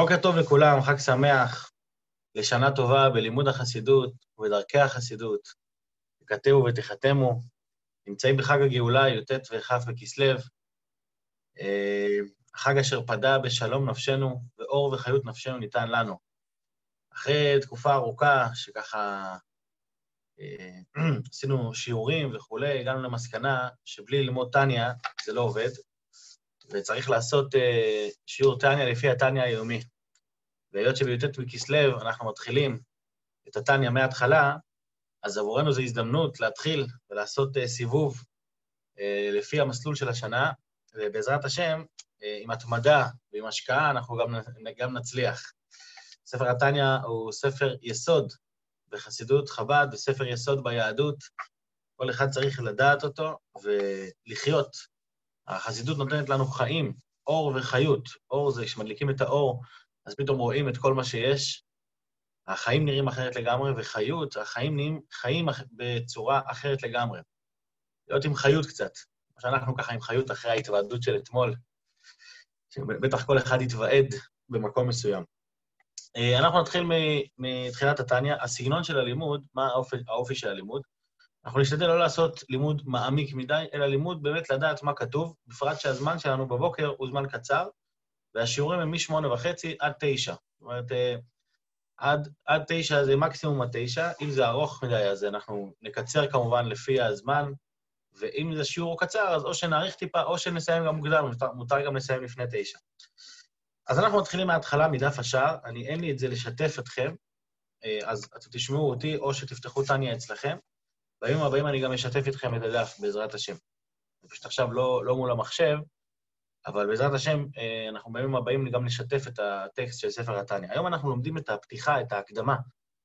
בוקר טוב לכולם, חג שמח, לשנה טובה בלימוד החסידות ובדרכי החסידות. תכתבו ותחתמו. נמצאים בחג הגאולה, י"ט וכ' בכסלו, אה, החג אשר פדה בשלום נפשנו ואור וחיות נפשנו ניתן לנו. אחרי תקופה ארוכה שככה אה, עשינו שיעורים וכולי, הגענו למסקנה שבלי ללמוד טניה זה לא עובד, וצריך לעשות אה, שיעור טניה לפי הטניה היומי. והיות שבי"ט בכסלו אנחנו מתחילים את הטניה מההתחלה, אז עבורנו זו הזדמנות להתחיל ולעשות uh, סיבוב uh, לפי המסלול של השנה, ובעזרת השם, uh, עם התמדה ועם השקעה, אנחנו גם, גם נצליח. ספר התניא הוא ספר יסוד בחסידות חב"ד וספר יסוד ביהדות. כל אחד צריך לדעת אותו ולחיות. החסידות נותנת לנו חיים, אור וחיות. אור זה כשמדליקים את האור, אז פתאום רואים את כל מה שיש. החיים נראים אחרת לגמרי, וחיות, החיים נהיים חיים בצורה אחרת לגמרי. להיות עם חיות קצת. כמו שאנחנו ככה עם חיות אחרי ההתוועדות של אתמול, שבטח כל אחד יתוועד במקום מסוים. אה, אנחנו נתחיל מתחילת התניא. הסגנון של הלימוד, מה האופי, האופי של הלימוד? אנחנו נשתדל לא לעשות לימוד מעמיק מדי, אלא לימוד באמת לדעת מה כתוב, בפרט שהזמן שלנו בבוקר הוא זמן קצר, והשיעורים הם משמונה וחצי עד תשע. זאת אומרת, אה, עד, עד תשע זה מקסימום עד תשע. אם זה ארוך מדי, אז אנחנו נקצר כמובן לפי הזמן, ואם זה שיעור קצר, אז או שנאריך טיפה, או שנסיים גם מוקדם, מותר, מותר גם לסיים לפני תשע. אז אנחנו מתחילים מההתחלה, מדף השער. אני, אין לי את זה לשתף אתכם, אה, אז אתם תשמעו אותי, או שתפתחו טניה אצלכם. בימים הבאים אני גם אשתף איתכם את הדף, בעזרת השם. זה פשוט עכשיו לא, לא מול המחשב, אבל בעזרת השם, אה, אנחנו בימים הבאים גם נשתף את הטקסט של ספר התניא. היום אנחנו לומדים את הפתיחה, את ההקדמה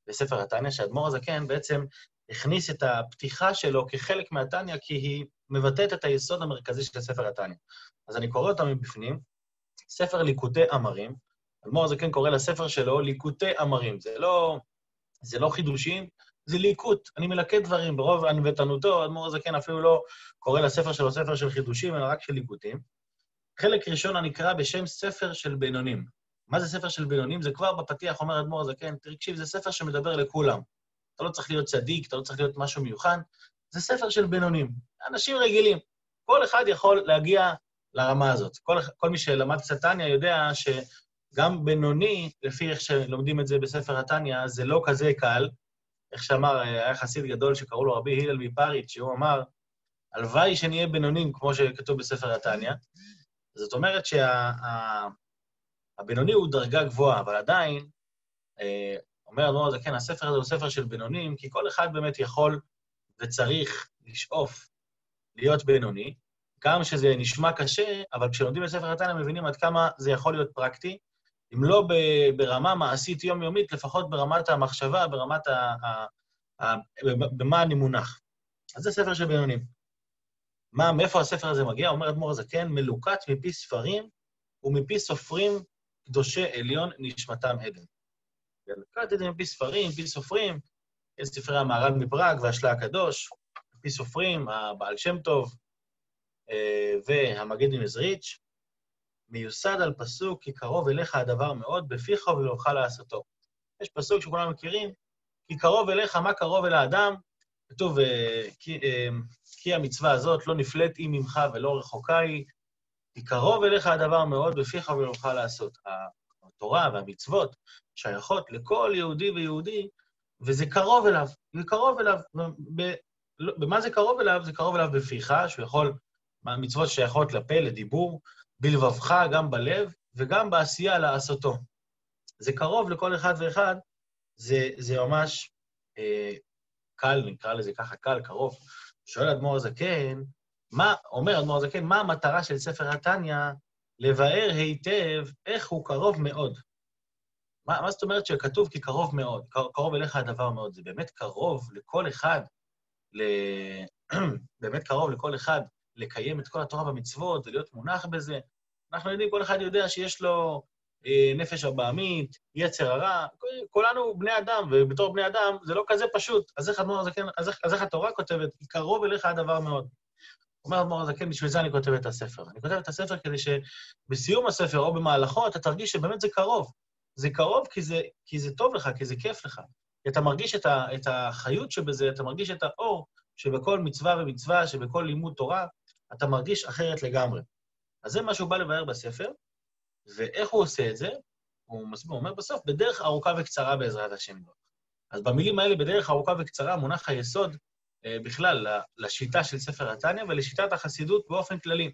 לספר התניא, שאדמו"ר הזקן בעצם הכניס את הפתיחה שלו כחלק מהתניא, כי היא מבטאת את היסוד המרכזי של ספר התניא. אז אני קורא אותה מבפנים, ספר ליקוטי אמרים. אדמו"ר הזקן קורא לספר שלו ליקוטי אמרים. זה לא, זה לא חידושים, זה ליקוט. אני מלקט דברים ברוב ענוותנותו, אדמו"ר הזקן אפילו לא קורא לספר שלו ספר של חידושים, אלא רק של ליקוטים. חלק ראשון הנקרא בשם ספר של בינונים. מה זה ספר של בינונים? זה כבר בפתיח אומר אדמו"ר הזקן, תקשיב, זה ספר שמדבר לכולם. אתה לא צריך להיות צדיק, אתה לא צריך להיות משהו מיוחד, זה ספר של בינונים. אנשים רגילים. כל אחד יכול להגיע לרמה הזאת. כל, כל מי שלמד קצת טניה יודע שגם בינוני, לפי איך שלומדים את זה בספר התניא, זה לא כזה קל. איך שאמר, היה חסיד גדול שקראו לו רבי הלל מפריץ', שהוא אמר, הלוואי שנהיה בינונים, כמו שכתוב בספר התניא. זאת אומרת שהבינוני שה, הוא דרגה גבוהה, אבל עדיין, אה, אומר אדמו"ר הזקן, כן, הספר הזה הוא ספר של בינונים, כי כל אחד באמת יכול וצריך לשאוף להיות בינוני, גם שזה נשמע קשה, אבל כשלומדים את ספר התנא מבינים עד כמה זה יכול להיות פרקטי, אם לא ברמה מעשית יומיומית, לפחות ברמת המחשבה, ברמת ה... במה אני מונח. אז זה ספר של בינונים. מה, מאיפה הספר הזה מגיע? אומר אדמו"ר הזקן, מלוקט מפי ספרים ומפי סופרים קדושי עליון נשמתם עדן. מלוקט זה מפי ספרים, מפי סופרים, יש ספרי המהר"ל מפראג והשלה הקדוש, מפי סופרים, הבעל שם טוב אה, והמגיד ממזריץ', מיוסד על פסוק, כי קרוב אליך הדבר מאוד, בפיך ולאורך לעשותו. יש פסוק שכולם מכירים, כי קרוב אליך, מה קרוב אל האדם? כתוב, אה, כי, אה, כי המצווה הזאת לא נפלאת היא ממך ולא רחוקה היא, כי קרוב אליך הדבר מאוד, בפיך ולאורך לעשות. התורה והמצוות שייכות לכל יהודי ויהודי, וזה קרוב אליו, זה קרוב אליו. לא, במה זה קרוב אליו? זה קרוב אליו בפיך, שהוא יכול, מצוות שייכות לפה, לדיבור, בלבבך, גם בלב, וגם בעשייה לעשותו. זה קרוב לכל אחד ואחד, זה, זה ממש אה, קל, נקרא לזה ככה, קל, קרוב. שואל אדמו"ר הזקן, מה, אומר אדמו"ר הזקן, מה המטרה של ספר התניא? לבאר היטב איך הוא קרוב מאוד. מה, מה זאת אומרת שכתוב כי קרוב מאוד? קרוב אליך הדבר מאוד. זה באמת קרוב לכל אחד, ל... באמת קרוב לכל אחד לקיים את כל התורה במצוות ולהיות מונח בזה. אנחנו יודעים, כל אחד יודע שיש לו אה, נפש ארבעמית, יצר הרע, כולנו בני אדם, ובתור בני אדם זה לא כזה פשוט. אז איך אדמו"ר הזקן, אז איך, אז איך התורה כותבת? קרוב אליך הדבר מאוד. אומר אדמו"ר הזקן, בשביל זה אני כותב את הספר. אני כותב את הספר כדי שבסיום הספר או במהלכו אתה תרגיש שבאמת זה קרוב. זה קרוב כי זה, כי זה טוב לך, כי זה כיף לך. כי אתה מרגיש את, ה, את החיות שבזה, אתה מרגיש את האור שבכל מצווה ומצווה, שבכל לימוד תורה, אתה מרגיש אחרת לגמרי. אז זה מה שהוא בא לבאר בספר, ואיך הוא עושה את זה? הוא מסביר, אומר בסוף, בדרך ארוכה וקצרה בעזרת השם. אז במילים האלה, בדרך ארוכה וקצרה, מונח היסוד אה, בכלל לשיטה של ספר התניא ולשיטת החסידות באופן כללי.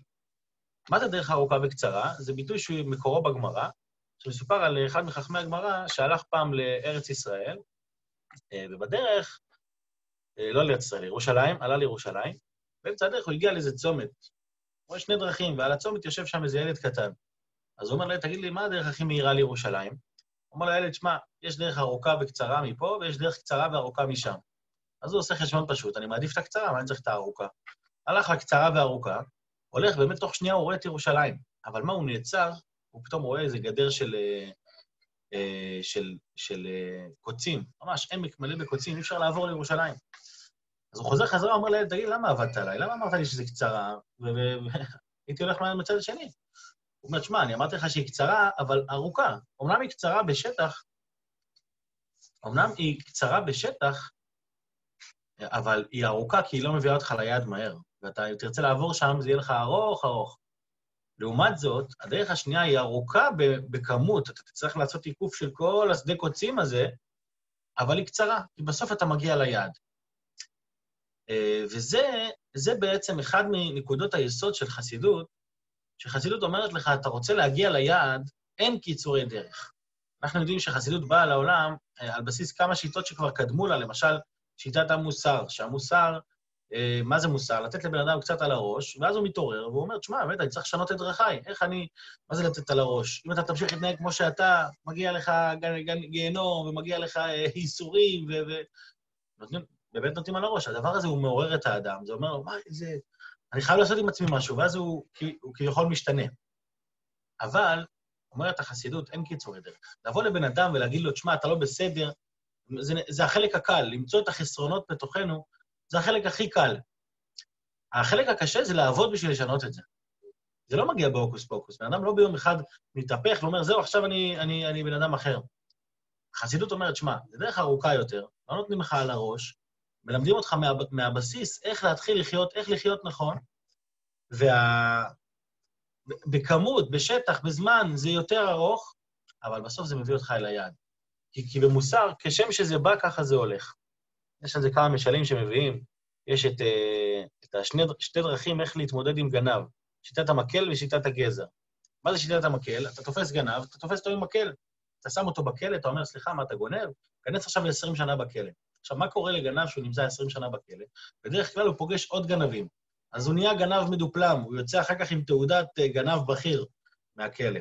מה זה דרך ארוכה וקצרה? זה ביטוי שהוא מקורו בגמרא, שמסופר על אחד מחכמי הגמרא שהלך פעם לארץ ישראל, אה, ובדרך, אה, לא לארץ ישראל, לירושלים, עלה לירושלים, באמצע הדרך הוא הגיע לאיזה צומת. רואה שני דרכים, ועל הצומת יושב שם איזה ילד קטן. אז הוא אומר לו, תגיד לי, מה הדרך הכי מהירה לירושלים? הוא אומר לילד, שמע, יש דרך ארוכה וקצרה מפה, ויש דרך קצרה וארוכה משם. אז הוא עושה חשבון פשוט, אני מעדיף את הקצרה, אבל אני צריך את הארוכה. הלך לקצרה וארוכה, הולך, באמת תוך שנייה הוא רואה את ירושלים. אבל מה, הוא נעצר, הוא פתאום רואה איזה גדר של, אה, אה, של, של אה, קוצים, ממש עמק מלא בקוצים, אי אפשר לעבור לירושלים. אז הוא חוזר חזרה, אומר לילד, תגיד, למה עבדת עליי? למה אמרת לי שזה קצרה? והייתי הולך מהצד השני. הוא אומר, שמע, אני אמרתי לך שהיא קצרה, אבל ארוכה. אמנם היא קצרה בשטח, אמנם היא קצרה בשטח, אבל היא ארוכה כי היא לא מביאה אותך ליעד מהר. ואתה, אם תרצה לעבור שם, זה יהיה לך ארוך ארוך. לעומת זאת, הדרך השנייה היא ארוכה בכמות, אתה תצטרך לעשות עיקוף של כל השדה קוצים הזה, אבל היא קצרה, כי בסוף אתה מגיע ליעד. אה, וזה בעצם אחד מנקודות היסוד של חסידות, שחסידות אומרת לך, אתה רוצה להגיע ליעד, אין קיצורי דרך. אנחנו יודעים שחסידות באה לעולם אה, על בסיס כמה שיטות שכבר קדמו לה, למשל, שיטת המוסר, שהמוסר, אה, מה זה מוסר? לתת לבן אדם קצת על הראש, ואז הוא מתעורר, והוא אומר, תשמע, באמת, אני צריך לשנות את דרכיי, איך אני... מה זה לתת על הראש? אם אתה תמשיך להתנהג כמו שאתה, מגיע לך גיהנום, ומגיע לך ייסורים, ו... ו... באמת נותנים על הראש. הדבר הזה הוא מעורר את האדם, זה אומר לו, מה, זה... אני חייב לעשות עם עצמי משהו, ואז הוא, הוא כביכול משתנה. אבל, אומרת החסידות, אין קיצורי דרך. לבוא לבן אדם ולהגיד לו, תשמע, אתה לא בסדר, זה, זה החלק הקל, למצוא את החסרונות בתוכנו, זה החלק הכי קל. החלק הקשה זה לעבוד בשביל לשנות את זה. זה לא מגיע בהוקוס פוקוס. בן אדם לא ביום אחד מתהפך ואומר, זהו, עכשיו אני, אני, אני בן אדם אחר. החסידות אומרת, שמע, זה דרך ארוכה יותר, לא נותנים לך על הראש, מלמדים אותך מה, מהבסיס איך להתחיל לחיות, איך לחיות נכון, וה... בכמות, בשטח, בזמן, זה יותר ארוך, אבל בסוף זה מביא אותך אל היעד. כי, כי במוסר, כשם שזה בא, ככה זה הולך. יש על זה כמה משלים שמביאים. יש את, אה, את השני, שתי דרכים איך להתמודד עם גנב, שיטת המקל ושיטת הגזר. מה זה שיטת המקל? אתה תופס גנב, אתה תופס אותו עם מקל. אתה שם אותו בכלא, אתה אומר, סליחה, מה אתה גונב? כנס עכשיו ל-20 שנה בכלא. עכשיו, מה קורה לגנב שהוא נמצא 20 שנה בכלא? בדרך כלל הוא פוגש עוד גנבים. אז הוא נהיה גנב מדופלם, הוא יוצא אחר כך עם תעודת אה, גנב בכיר מהכלא.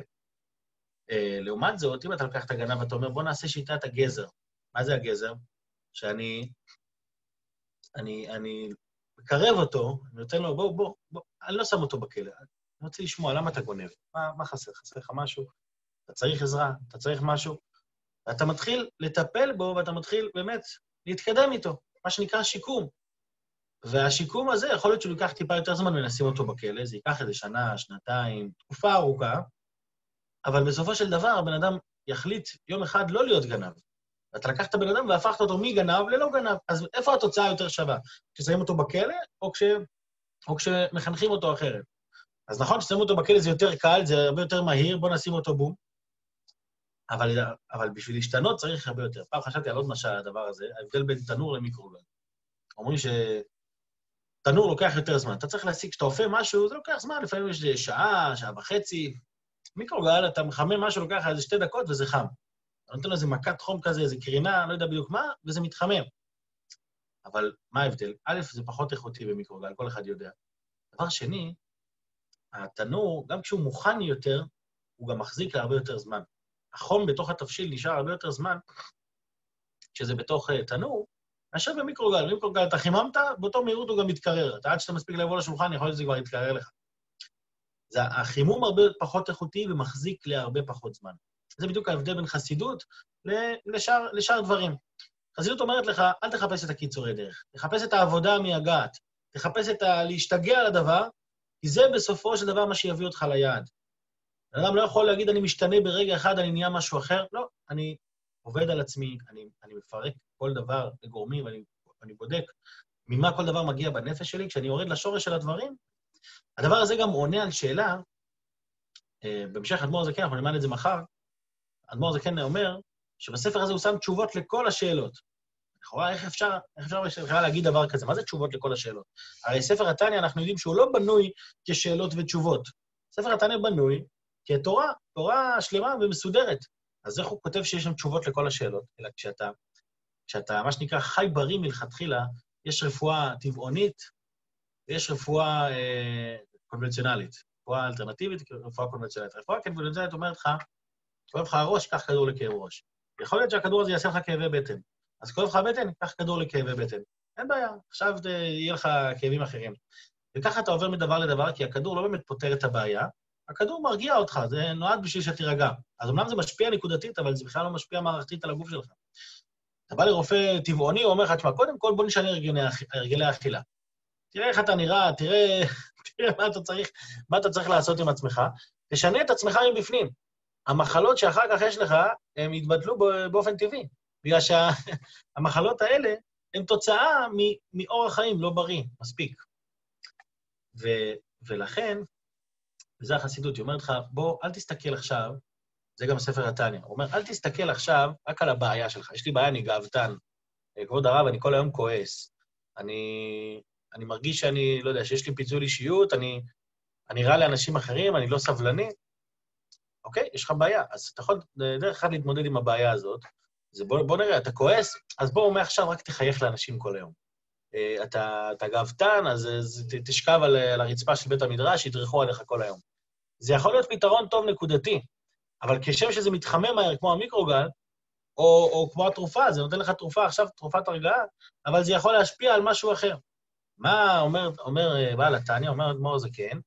Uh, לעומת זאת, אם אתה לוקח את הגנב ואתה אומר, בוא נעשה שיטת הגזר. מה זה הגזר? שאני אני, אני מקרב אותו, אני נותן לו, בוא, בוא, בוא, אני לא שם אותו בכלא. אני רוצה לשמוע, למה אתה גונב? מה, מה חסר? חסר לך משהו? אתה צריך עזרה? אתה צריך משהו? ואתה מתחיל לטפל בו, ואתה מתחיל באמת להתקדם איתו, מה שנקרא שיקום. והשיקום הזה, יכול להיות שהוא ייקח טיפה יותר זמן ונשים אותו בכלא, זה ייקח איזה שנה, שנתיים, תקופה ארוכה, אבל בסופו של דבר הבן אדם יחליט יום אחד לא להיות גנב. ואתה לקחת הבן אדם והפכת אותו מגנב ללא גנב. אז איפה התוצאה יותר שווה? כששמים אותו בכלא, או, כש... או כשמחנכים אותו אחרת? אז נכון, כששמים אותו בכלא זה יותר קל, זה הרבה יותר מהיר, בוא נשים אותו בום. אבל, אבל בשביל להשתנות צריך הרבה יותר. פעם חשבתי על עוד משל הדבר הזה, ההבדל בין תנור למיקרוגל. אומרים שתנור לוקח יותר זמן. אתה צריך להשיג, כשאתה אופה משהו, זה לוקח זמן, לפעמים יש שעה, שעה וחצי. מיקרוגל, אתה מחמם משהו, לוקח איזה שתי דקות וזה חם. אתה נותן לו איזה מכת חום כזה, איזה קרינה, לא יודע בדיוק מה, וזה מתחמם. אבל מה ההבדל? א', זה פחות איכותי במיקרוגל, כל אחד יודע. דבר שני, התנור, גם כשהוא מוכן יותר, הוא גם מחזיק להרבה יותר זמן. החום בתוך התבשיל נשאר הרבה יותר זמן כשזה בתוך uh, תנור, מאשר במיקרוגל. במיקרוגל אתה חיממת, באותו מהירות הוא גם מתקרר. אתה עד שאתה מספיק לבוא לשולחן, יכול להיות שזה כבר יתקרר לך. זה, החימום הרבה פחות איכותי ומחזיק להרבה פחות זמן. זה בדיוק ההבדל בין חסידות לשאר, לשאר דברים. חסידות אומרת לך, אל תחפש את הקיצורי דרך, תחפש את העבודה המייגעת, תחפש את ה... להשתגע על הדבר, כי זה בסופו של דבר מה שיביא אותך ליעד. אדם לא יכול להגיד, אני משתנה ברגע אחד, אני נהיה משהו אחר, לא. אני עובד על עצמי, אני, אני מפרק כל דבר לגורמים, ואני אני בודק ממה כל דבר מגיע בנפש שלי, כשאני יורד לשורש של הדברים, הדבר הזה גם עונה על שאלה, אה, בהמשך אדמו"ר זקן, אנחנו נלמד את זה מחר, אדמו"ר זקן אומר שבספר הזה הוא שם תשובות לכל השאלות. לכאורה, איך אפשר, איך אפשר בכלל להגיד דבר כזה? מה זה תשובות לכל השאלות? הרי ספר התניא, אנחנו יודעים שהוא לא בנוי כשאלות ותשובות. ספר התניא בנוי כתורה, תורה שלמה ומסודרת. אז איך הוא כותב שיש שם תשובות לכל השאלות? אלא כשאתה, כשאתה, מה שנקרא, חי בריא מלכתחילה, יש רפואה טבעונית ויש רפואה אה, קונבנציונלית. רפואה אלטרנטיבית, רפואה קונבנציונלית. רפואה קונבנציונלית אומרת לך, כואב לך הראש, קח כדור לכאב ראש. יכול להיות שהכדור הזה יעשה לך כאבי בטן. אז כואב לך בטן, קח כדור לכאבי בטן. אין בעיה, עכשיו יהיה לך כאבים אחרים. וככה אתה עובר מדבר לדבר, כי הכדור לא באמת פותר את הבעיה, הכדור מרגיע אותך, זה נועד בשביל שתירגע. אז אמנם זה משפיע נקודתית, אבל זה בכלל לא משפיע מערכתית על הגוף שלך. אתה בא לרופא טבעוני, הוא אומר לך, תשמע, קודם כל בוא נשנה הרגלי, אכילה. תראה איך אתה נראה, תראה, תראה מה, אתה צריך, מה אתה צריך לעשות עם עצמך, תשנה את עצמך מבפנים. המחלות שאחר כך יש לך, הן יתבטלו באופן טבעי, בגלל שהמחלות האלה הן תוצאה מאורח חיים לא בריא, מספיק. ו, ולכן, וזה החסידות, היא אומרת לך, בוא, אל תסתכל עכשיו, זה גם ספר התניא, הוא אומר, אל תסתכל עכשיו רק על הבעיה שלך. יש לי בעיה, אני גאוותן. כבוד הרב, אני כל היום כועס. אני, אני מרגיש שאני, לא יודע, שיש לי פיצול אישיות, אני, אני רע לאנשים אחרים, אני לא סבלני. אוקיי? יש לך בעיה. אז אתה יכול דרך אחת להתמודד עם הבעיה הזאת. זה בוא, בוא נראה, אתה כועס, אז בואו מעכשיו רק תחייך לאנשים כל היום. Uh, אתה, אתה גאוותן, אז, אז תשכב על, על הרצפה של בית המדרש, ידרכו עליך כל היום. זה יכול להיות פתרון טוב נקודתי, אבל כשם שזה מתחמם מהר, כמו המיקרוגל, או, או כמו התרופה, זה נותן לך תרופה, עכשיו תרופת הרגעה, אבל זה יכול להשפיע על משהו אחר. מה אומר, אומר אה, בעל התניא, אומר אדמו"ר זקן?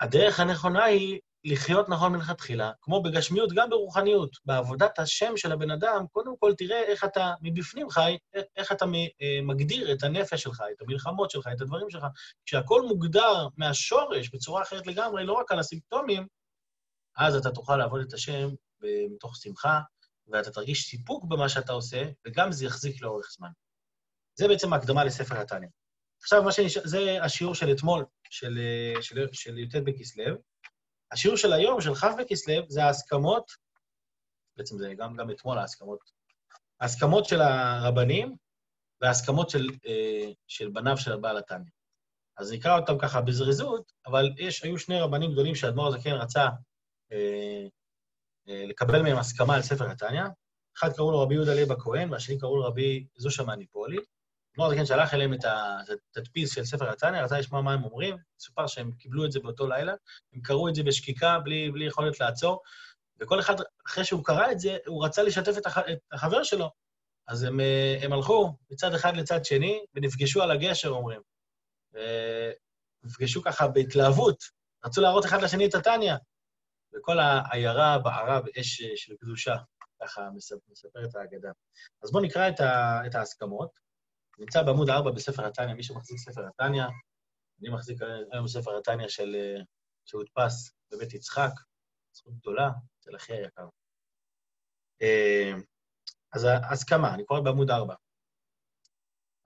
הדרך הנכונה היא לחיות נכון מלכתחילה, כמו בגשמיות, גם ברוחניות. בעבודת השם של הבן אדם, קודם כל תראה איך אתה מבפנים חי, איך אתה אה, מגדיר את הנפש שלך, את המלחמות שלך, את הדברים שלך. כשהכול מוגדר מהשורש בצורה אחרת לגמרי, לא רק על הסימפטומים, אז אתה תוכל לעבוד את השם מתוך שמחה, ואתה תרגיש סיפוק במה שאתה עושה, וגם זה יחזיק לאורך זמן. זה בעצם ההקדמה לספר התניא. עכשיו, מה שנשאר, זה השיעור של אתמול, של, אה, של, של י"ט בכסלו. השיעור של היום, של כ' בכסלו, זה ההסכמות, בעצם זה גם, גם אתמול ההסכמות, ההסכמות של הרבנים וההסכמות של, אה, של בניו של הבעל התניא. אז נקרא אותם ככה בזריזות, אבל יש, היו שני רבנים גדולים שהאדמו"ר הזקן רצה אה, אה, לקבל מהם הסכמה על ספר התניא. אחד קראו לו רבי יהודה לב הכהן, והשני קראו לו רבי זושה מהניפולי. אדמו"ר הזקן שלח אליהם את התדפיס של ספר התניא, רצה לשמוע מה הם אומרים, סופר שהם קיבלו את זה באותו לילה, הם קראו את זה בשקיקה, בלי, בלי יכולת לעצור, וכל אחד, אחרי שהוא קרא את זה, הוא רצה לשתף את, הח, את החבר שלו. אז הם, אה, הם הלכו מצד אחד לצד שני, ונפגשו על הגשר, אומרים. נפגשו ככה בהתלהבות, רצו להראות אחד לשני את התניא. וכל העיירה בערה באש של קדושה, ככה מספרת האגדה. אז בואו נקרא את, ה, את ההסכמות. נמצא בעמוד 4 בספר התניא, מי שמחזיק ספר התניא, אני מחזיק היום ספר התניא של, שהודפס בבית יצחק, זכות גדולה, אצל אחי היקר. אה, אז ההסכמה, אני קורא בעמוד 4.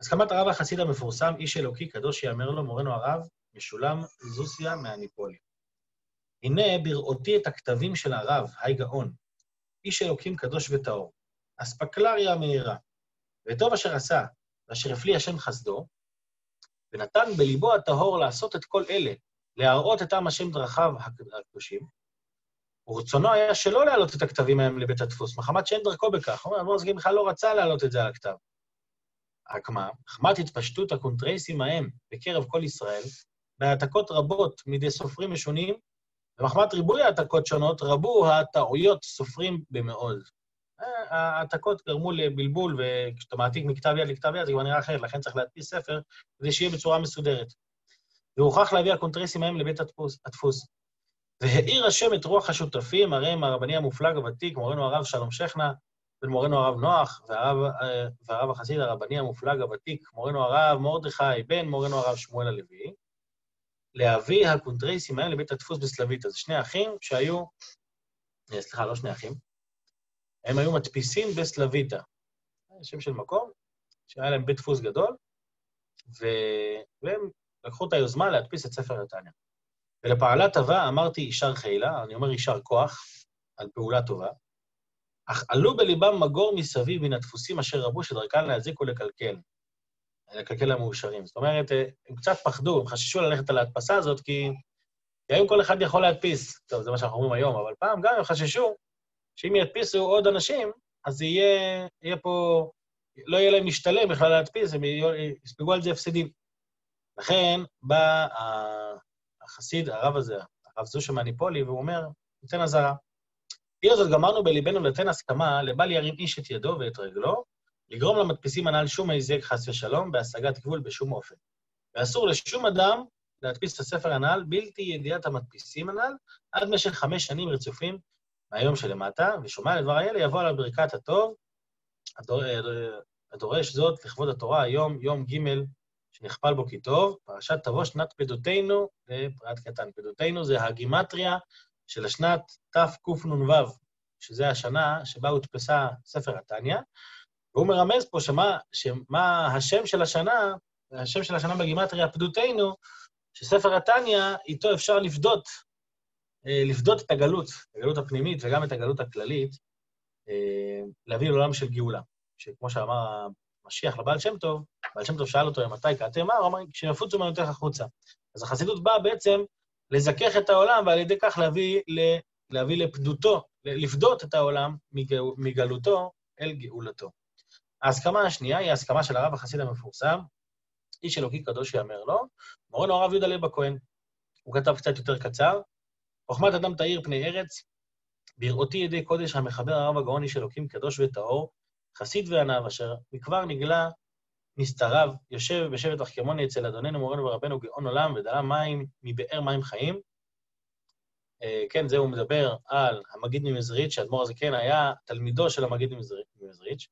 הסכמת הרב החסיד המפורסם, איש אלוקי קדוש יאמר לו, מורנו הרב, משולם זוסיה מהניפולי. הנה בראותי את הכתבים של הרב, היי גאון, איש אלוקים קדוש וטהור, אספקלריה מהירה, וטוב אשר עשה, ואשר הפליא השם חסדו, ונתן בליבו הטהור לעשות את כל אלה, להראות את עם השם דרכיו הקדושים, ורצונו היה שלא להעלות את הכתבים ההם לבית הדפוס, מחמת שאין דרכו בכך. הוא אומר, אדמו"ר בכלל לא רצה להעלות את זה על הכתב. רק מה, מחמת התפשטות הקונטרסים ההם בקרב כל ישראל, בהעתקות רבות מידי סופרים משונים, ומחמת ריבוי העתקות שונות, רבו הטעויות סופרים במאוד. העתקות גרמו לבלבול, וכשאתה מעתיק מכתב יד לכתב יד, זה כבר נראה אחרת, לכן צריך להדפיס ספר כדי שיהיה בצורה מסודרת. והוכרח להביא הקונטרסים ההם לבית הדפוס. והאיר השם את רוח השותפים, הרי הם הרבני המופלג הוותיק, מורנו הרב שלום שכנה, בן מורנו הרב נוח, והרב, והרב החסיד הרבני המופלג הוותיק, מורנו הרב מרדכי, בן מורנו הרב שמואל הלוי, להביא הקונטרסים האלה לבית הדפוס בסלוויטא. אז שני אחים שהיו, אה, סליחה, לא שני אחים, הם היו מדפיסים בסלוויטא. שם של מקום, שהיה להם בית דפוס גדול, ו... והם לקחו את היוזמה להדפיס את ספר התניא. ולפעלא טבא אמרתי יישר חילא, אני אומר יישר כוח על פעולה טובה, אך עלו בליבם מגור מסביב מן הדפוסים אשר רבו שדרכם להזיק ולקלקל, לקלקל המאושרים. זאת אומרת, הם קצת פחדו, הם חששו ללכת על ההדפסה הזאת, כי היום כל אחד יכול להדפיס. טוב, זה מה שאנחנו אומרים היום, אבל פעם גם הם חששו שאם ידפיסו עוד אנשים, אז יהיה, יהיה פה, לא יהיה להם משתלם בכלל להדפיס, הם יספגו על זה הפסדים. לכן בא החסיד, הרב הזה, הרב זושה מניפולי, והוא אומר, ניתן אזהרה. עיר זאת גמרנו בליבנו לתן הסכמה לבל ירים איש את ידו ואת רגלו, לגרום למדפיסים הנ"ל שום היזק חס ושלום בהשגת גבול בשום אופן. ואסור לשום אדם להדפיס את הספר הנ"ל בלתי ידיעת המדפיסים הנ"ל עד משך חמש שנים רצופים מהיום שלמטה, ושומע לדבר האלה יבוא עליו ברכת הטוב, הדורש זאת לכבוד התורה היום, יום ג' שנכפל בו כי טוב, פרשת תבוא שנת פדותינו, ופרט קטן. פדותינו זה הגימטריה של השנת תקנ"ו, שזה השנה שבה הודפסה ספר התניא, והוא מרמז פה שמה, שמה השם של השנה, השם של השנה בגימטריה פדותינו, שספר התניא, איתו אפשר לפדות, אה, לפדות את הגלות, את הגלות הפנימית וגם את הגלות הכללית, אה, להביא לעולם של גאולה. שכמו שאמר המשיח לבעל שם טוב, בעל שם טוב שאל אותו, מתי קראתם מה? הוא אמר, כשיפוצו מעיינותיך החוצה. אז החסידות באה בעצם לזכך את העולם, ועל ידי כך להביא, להביא לפדותו, לפדות את העולם מגלותו אל גאולתו. ההסכמה השנייה היא ההסכמה של הרב החסיד המפורסם, איש אלוקי קדוש יאמר לו, מורנו הרב יהודה לב הכהן. הוא כתב קצת יותר קצר, חוכמת אדם תאיר פני ארץ, בראותי ידי קודש המחבר הרב הגאון איש אלוקים קדוש וטהור, חסיד ועניו, אשר מכבר נגלה נסתריו, יושב בשבט אחכמוני אצל אדוננו מורנו ורבנו גאון עולם, ודלה מים מבאר מים חיים. אה, כן, זה הוא מדבר על המגיד ממזריץ', שהאדמו"ר הזה כן היה תלמידו של המגיד ממזריץ',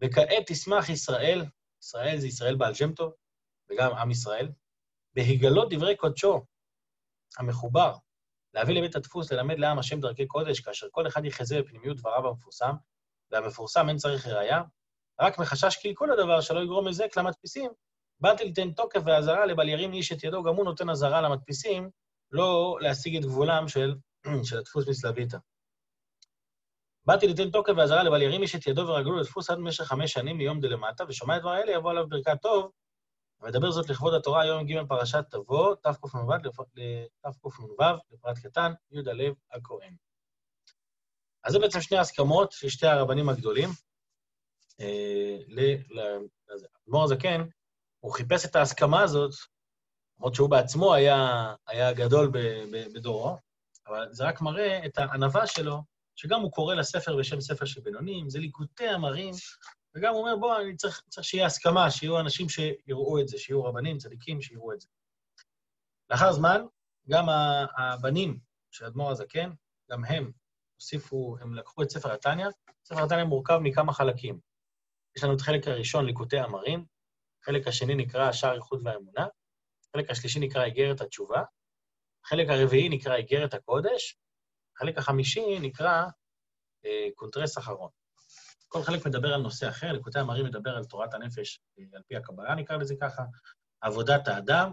וכעת תשמח ישראל, ישראל זה ישראל בעל שם טוב, וגם עם ישראל, בהגלות דברי קודשו, המחובר, להביא לבית הדפוס, ללמד לעם השם דרכי קודש, כאשר כל אחד יחזה בפנימיות דבריו המפורסם, והמפורסם אין צריך ראייה, רק מחשש קלקול הדבר שלא יגרום נזק למדפיסים, באתי ליתן תוקף ואזהרה לבל ירים איש את ידו, גם הוא נותן אזהרה למדפיסים, לא להשיג את גבולם של, של הדפוס מסלביתא. באתי ליתן תוקף ואזהרה לבל ירים איש את ידו ורגלו לדפוס עד במשך חמש שנים מיום דלמטה, ושומע את דבר האלה, יבוא עליו ברכת טוב, ומדבר זאת לכבוד התורה, יום ג' פרשת תבוא, תקנ"ו, לפרט קטן, יהודה לב הכהן. אז זה בעצם שני הסכמות של שתי הרבנים הגדולים. אה, לאדמו"ר הזקן, הוא חיפש את ההסכמה הזאת, למרות שהוא בעצמו היה, היה גדול בדורו, אבל זה רק מראה את הענווה שלו, שגם הוא קורא לספר בשם ספר של בינונים, זה ליקוטי המרים, וגם הוא אומר, בוא, אני צריך, צריך שיהיה הסכמה, שיהיו אנשים שיראו את זה, שיהיו רבנים, צדיקים, שיראו את זה. לאחר זמן, גם הבנים של אדמו"ר הזקן, גם הם הוסיפו, הם לקחו את ספר התניא. ספר התניא מורכב מכמה חלקים. יש לנו את החלק הראשון, ליקוטי אמרים, החלק השני נקרא שער איחוד והאמונה, החלק השלישי נקרא איגרת התשובה, החלק הרביעי נקרא איגרת הקודש, החלק החמישי נקרא אה, קונטרס אחרון. כל חלק מדבר על נושא אחר, ליקוטי אמרים מדבר על תורת הנפש אה, על פי הקבלה, נקרא לזה ככה, עבודת האדם.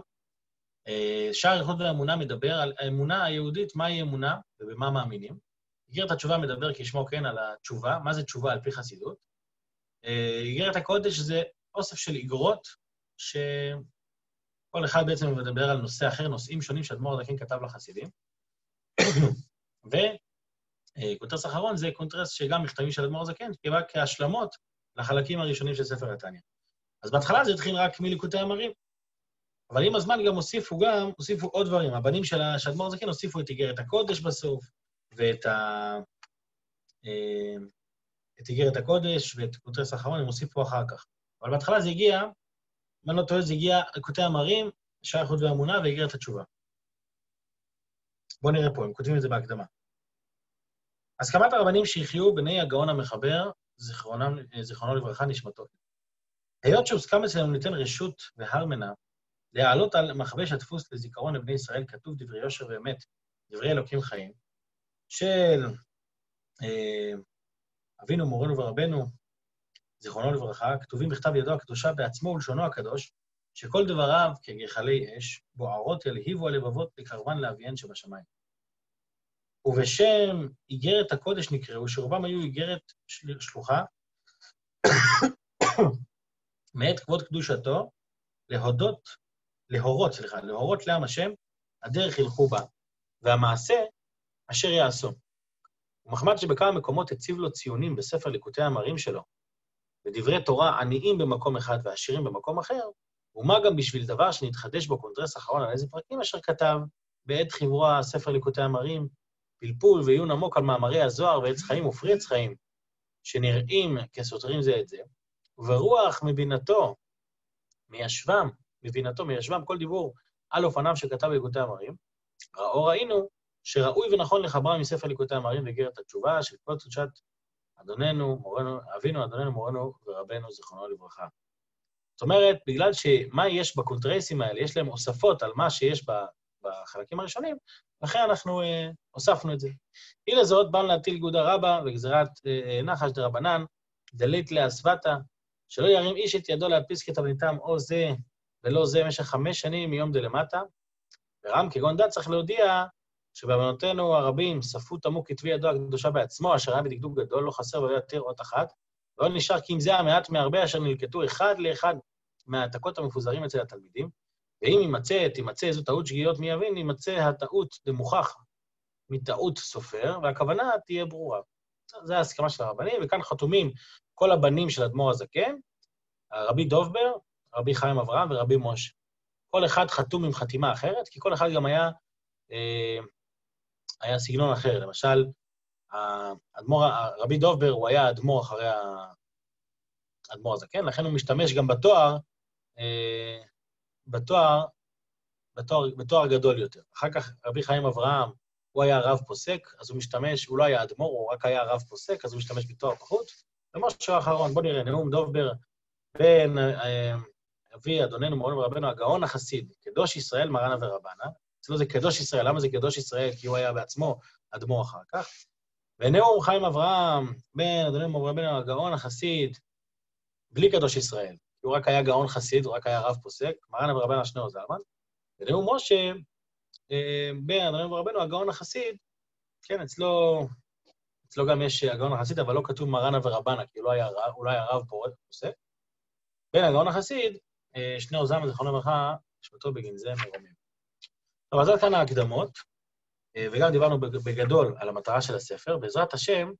אה, שער איחוד והאמונה מדבר על האמונה היהודית, מהי אמונה ובמה מאמינים. איגרת התשובה מדבר כשמו כן על התשובה, מה זה תשובה על פי חסידות. אה, איגרת הקודש זה אוסף של איגרות, שכל אחד בעצם מדבר על נושא אחר, נושאים שונים שאדמו"ר הדקין כתב לחסידים. וקונטרס אחרון זה קונטרס שגם מכתבים של אדמו"ר הזקן, שבא כהשלמות לחלקים הראשונים של ספר התניא. אז בהתחלה זה התחיל רק מליקוטי אמרים, אבל עם הזמן גם הוסיפו גם, הוסיפו עוד דברים. הבנים של אדמו"ר הזקן הוסיפו את איגרת הקודש בסוף, ואת ה... אה, את איגרת הקודש ואת קונטרס האחרון, הם הוסיפו אחר כך. אבל בהתחלה זה הגיע, אם אני לא טועה, זה הגיע ליקוטי אמרים, שער איכות והאמונה ואיגרת התשובה. בואו נראה פה, הם כותבים את זה בהקדמה. הסכמת הרבנים שיחיו בני הגאון המחבר, זיכרונו לברכה, נשמתו. היות שהוסכם אצלנו ניתן רשות והר מנה להעלות על מכבש הדפוס לזיכרון לבני ישראל, כתוב דברי יושר ואמת, דברי אלוקים חיים, של אה, אבינו, מורנו ורבנו, זיכרונו לברכה, כתובים בכתב ידו הקדושה בעצמו ולשונו הקדוש, שכל דבריו כגחלי אש, בוערות ילהיבו הלבבות לקרבן לאביהן שבשמיים. ובשם איגרת הקודש נקראו, שרובם היו איגרת שלוחה, מאת כבוד קדושתו, להודות, להורות, סליחה, להורות לעם השם, הדרך ילכו בה, והמעשה אשר יעשו. ומחמד שבכמה מקומות הציב לו ציונים בספר ליקוטי המרים שלו, ודברי תורה עניים במקום אחד ועשירים במקום אחר, ומה גם בשביל דבר שנתחדש בו קונטרס אחרון על איזה פרקים אשר כתב בעת חיברו הספר ליקוטי המרים, פלפול ועיון עמוק על מאמרי הזוהר ועץ חיים ופרי עץ חיים, שנראים כסותרים זה את זה, וברוח מבינתו, מיישבם, מבינתו, מיישבם, כל דיבור על אופניו שכתב בליקוטי המרים, ראו ראינו שראוי ונכון לחברם מספר ליקוטי המרים ואיגרת התשובה של כל קדושת אדוננו, מורנו, אבינו, אדוננו, מורנו ורבנו, זיכרונו לברכה. זאת אומרת, בגלל שמה יש בקונטרייסים האלה, יש להם הוספות על מה שיש בחלקים הראשונים, לכן אנחנו אה, הוספנו את זה. היא לזאת, באנו להטיל גודה רבה וגזירת אה, נחש דרבנן, דלית להסוותה, שלא ירים איש את ידו להדפיס כתבניתם או זה ולא זה במשך חמש שנים מיום דלמטה. ורם כגון דת צריך להודיע שבבנותינו הרבים ספו תמו כתבי ידו הקדושה בעצמו, אשר היה בדקדוק גדול, לא חסר ולא יותר אות אחת, לא נשאר כי אם זה המעט מהרבה אשר נלקטו אחד לאחד מהעתקות המפוזרים אצל התלמידים, ואם יימצא, תימצא איזו טעות שגיאות מי יבין, יימצא הטעות דמוכח מטעות סופר, והכוונה תהיה ברורה. זו ההסכמה של הרבנים, וכאן חתומים כל הבנים של אדמו"ר הזקן, רבי דובבר, רבי חיים אברהם ורבי משה. כל אחד חתום עם חתימה אחרת, כי כל אחד גם היה, אה, היה סגנון אחר. למשל, האדמו"ר, רבי דובבר, הוא היה אדמו"ר אחרי האדמו"ר הזקן, לכן הוא משתמש גם בתואר, אה, בתואר, בתואר, בתואר גדול יותר. אחר כך רבי חיים אברהם, הוא היה רב פוסק, אז הוא משתמש, הוא לא היה אדמו"ר, הוא רק היה רב פוסק, אז הוא משתמש בתואר פחות. ומשהו אחרון, בואו נראה, נאום דובר בין אה, אבי, אדוננו, מורנו ורבנו, הגאון החסיד, קדוש ישראל, מרנה ורבנה. אצלו זה קדוש ישראל, למה זה קדוש ישראל? כי הוא היה בעצמו אדמו"ר אחר כך. ונאום חיים אברהם, בן אדוננו, מורנו ורבנו, הגאון החסיד, בלי קדוש ישראל. כי הוא רק היה גאון חסיד, הוא רק היה רב פוסק, מרנה ורבנה שניאור זלמן. ונאום משה, אה, בן אדוננו ורבנו, הגאון החסיד, כן, אצלו אצלו גם יש הגאון החסיד, אבל לא כתוב מרנה ורבנה, כי הוא לא היה הוא לא היה רב פוסק. בין הגאון החסיד, אה, שני עוזם, זכרונו לברכה, נשמתו בגין זה מרומים. טוב, אז עד כאן ההקדמות, אה, וגם דיברנו בגדול על המטרה של הספר. בעזרת השם,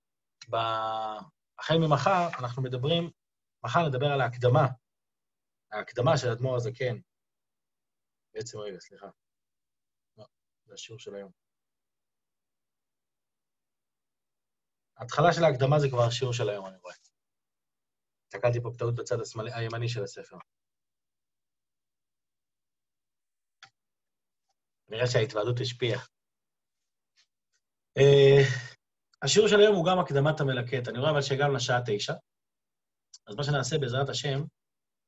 החל ממחר אנחנו מדברים, מחר נדבר על ההקדמה, ההקדמה של האדמו"ר הזקן. בעצם, רגע, סליחה. לא, זה השיעור של היום. ההתחלה של ההקדמה זה כבר השיעור של היום, אני רואה. הסתכלתי פה בטעות בצד השמאלי, הימני של הספר. נראה שההתוועדות השפיעה. Uh, השיעור של היום הוא גם הקדמת המלקט. אני רואה אבל שהגענו לשעה תשע. אז מה שנעשה בעזרת השם,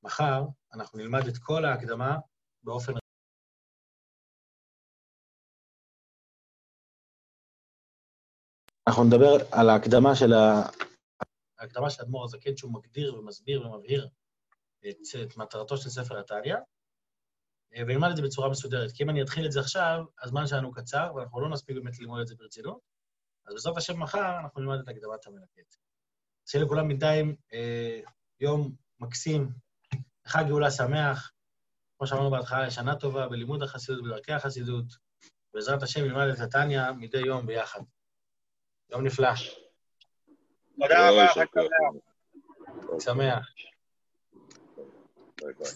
מחר אנחנו נלמד את כל ההקדמה באופן אנחנו נדבר על ההקדמה של ה... ההקדמה של אדמו"ר הזקן, שהוא מגדיר ומסביר ומבהיר את, את מטרתו של ספר התניא, ונלמד את זה בצורה מסודרת. כי אם אני אתחיל את זה עכשיו, הזמן שלנו קצר, ואנחנו לא נספיק באמת ללמוד את זה ברצינות, אז בסוף השם מחר אנחנו נלמד את הקדמת המלקט. שיהיה לכולם בינתיים אה, יום מקסים, חג גאולה שמח, כמו שאמרנו בהתחלה, לשנה טובה בלימוד החסידות, בדרכי החסידות. בעזרת השם נלמד את נתניה מדי יום ביחד. יום נפלא. תודה רבה, חג שמח. שמח. ביי ביי.